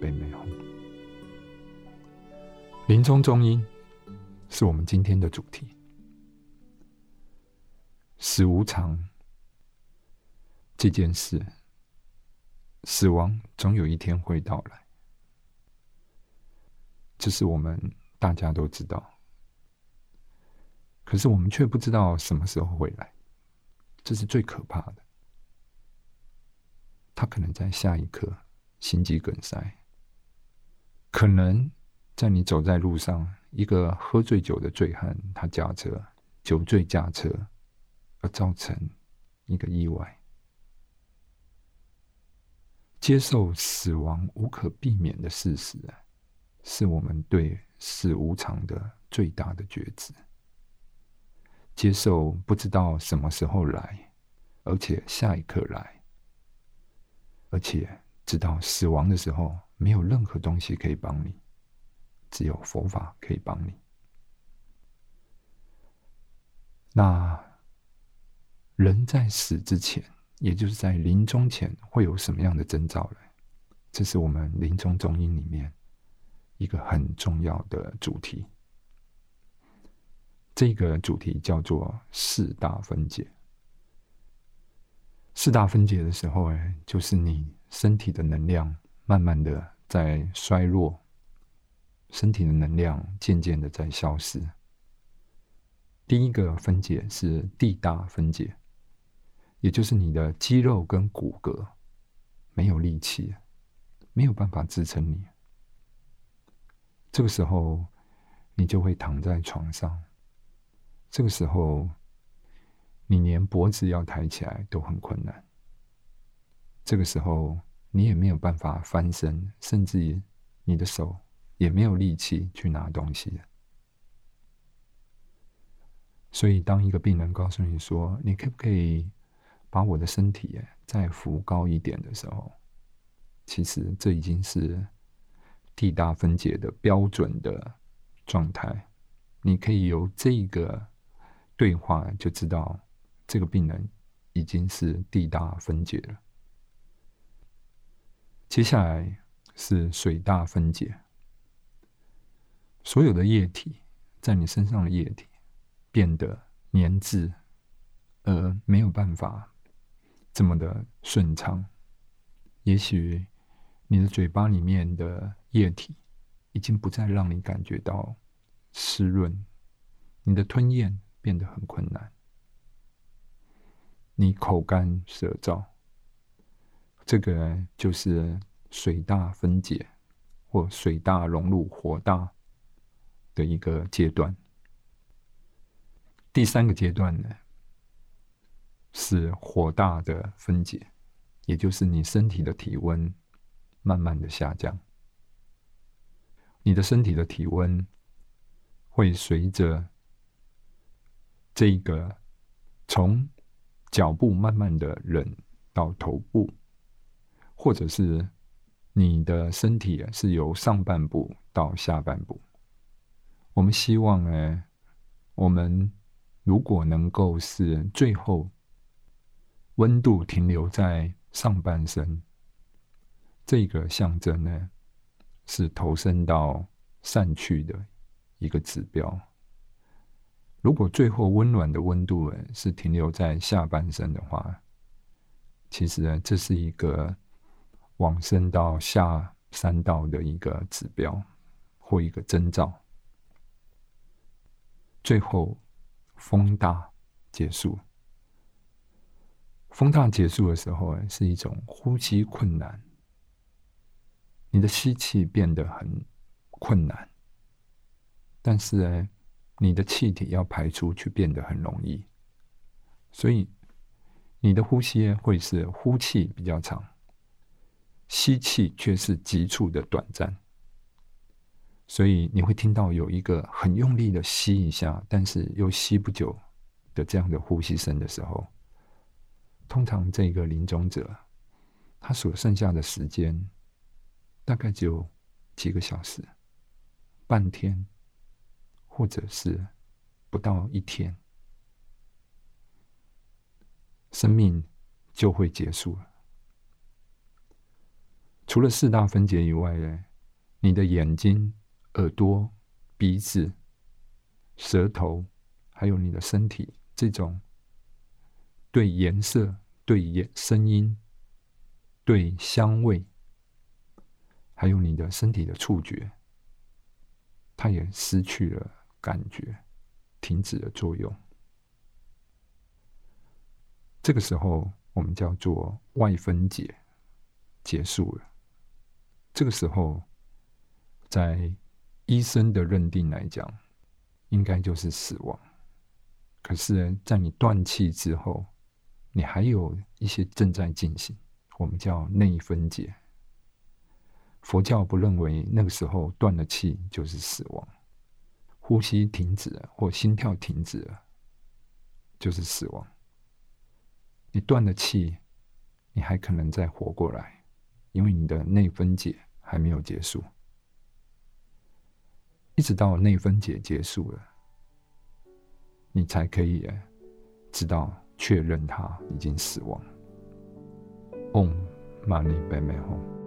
北美红。临终中音是我们今天的主题。死无常这件事，死亡总有一天会到来，这是我们大家都知道。可是我们却不知道什么时候会来，这是最可怕的。他可能在下一刻心肌梗塞，可能在你走在路上，一个喝醉酒的醉汉，他驾车酒醉驾车，而造成一个意外。接受死亡无可避免的事实，是我们对死无常的最大的觉知。接受不知道什么时候来，而且下一刻来，而且知道死亡的时候没有任何东西可以帮你，只有佛法可以帮你。那人在死之前，也就是在临终前，会有什么样的征兆呢？这是我们临终中音里面一个很重要的主题。这个主题叫做四大分解。四大分解的时候，哎，就是你身体的能量慢慢的在衰弱，身体的能量渐渐的在消失。第一个分解是地大分解，也就是你的肌肉跟骨骼没有力气，没有办法支撑你。这个时候，你就会躺在床上。这个时候，你连脖子要抬起来都很困难。这个时候，你也没有办法翻身，甚至你的手也没有力气去拿东西。所以，当一个病人告诉你说：“你可不可以把我的身体再扶高一点？”的时候，其实这已经是地大分解的标准的状态。你可以由这个。对话就知道，这个病人已经是地大分解了。接下来是水大分解，所有的液体在你身上的液体变得粘滞，而没有办法这么的顺畅。也许你的嘴巴里面的液体已经不再让你感觉到湿润，你的吞咽。变得很困难，你口干舌燥，这个就是水大分解或水大融入火大的一个阶段。第三个阶段呢，是火大的分解，也就是你身体的体温慢慢的下降，你的身体的体温会随着。这个从脚部慢慢的冷到头部，或者是你的身体是由上半部到下半部。我们希望呢，我们如果能够是最后温度停留在上半身，这个象征呢，是投身到散去的一个指标。如果最后温暖的温度是停留在下半身的话，其实呢，这是一个往生到下三道的一个指标或一个征兆。最后风大结束，风大结束的时候，是一种呼吸困难，你的吸气变得很困难，但是呢。你的气体要排出却变得很容易，所以你的呼吸会是呼气比较长，吸气却是急促的短暂。所以你会听到有一个很用力的吸一下，但是又吸不久的这样的呼吸声的时候，通常这个临终者他所剩下的时间大概只有几个小时、半天。或者是不到一天，生命就会结束了。除了四大分解以外呢，你的眼睛、耳朵、鼻子、舌头，还有你的身体，这种对颜色、对眼声音、对香味，还有你的身体的触觉，它也失去了感觉，停止了作用。这个时候，我们叫做外分解结束了。这个时候，在医生的认定来讲，应该就是死亡。可是，在你断气之后，你还有一些正在进行，我们叫内分解。佛教不认为那个时候断了气就是死亡，呼吸停止了或心跳停止了就是死亡。你断了气，你还可能再活过来，因为你的内分解还没有结束。一直到内分解结束了，你才可以知道确认他已经死亡。Om Mani Padme Hum。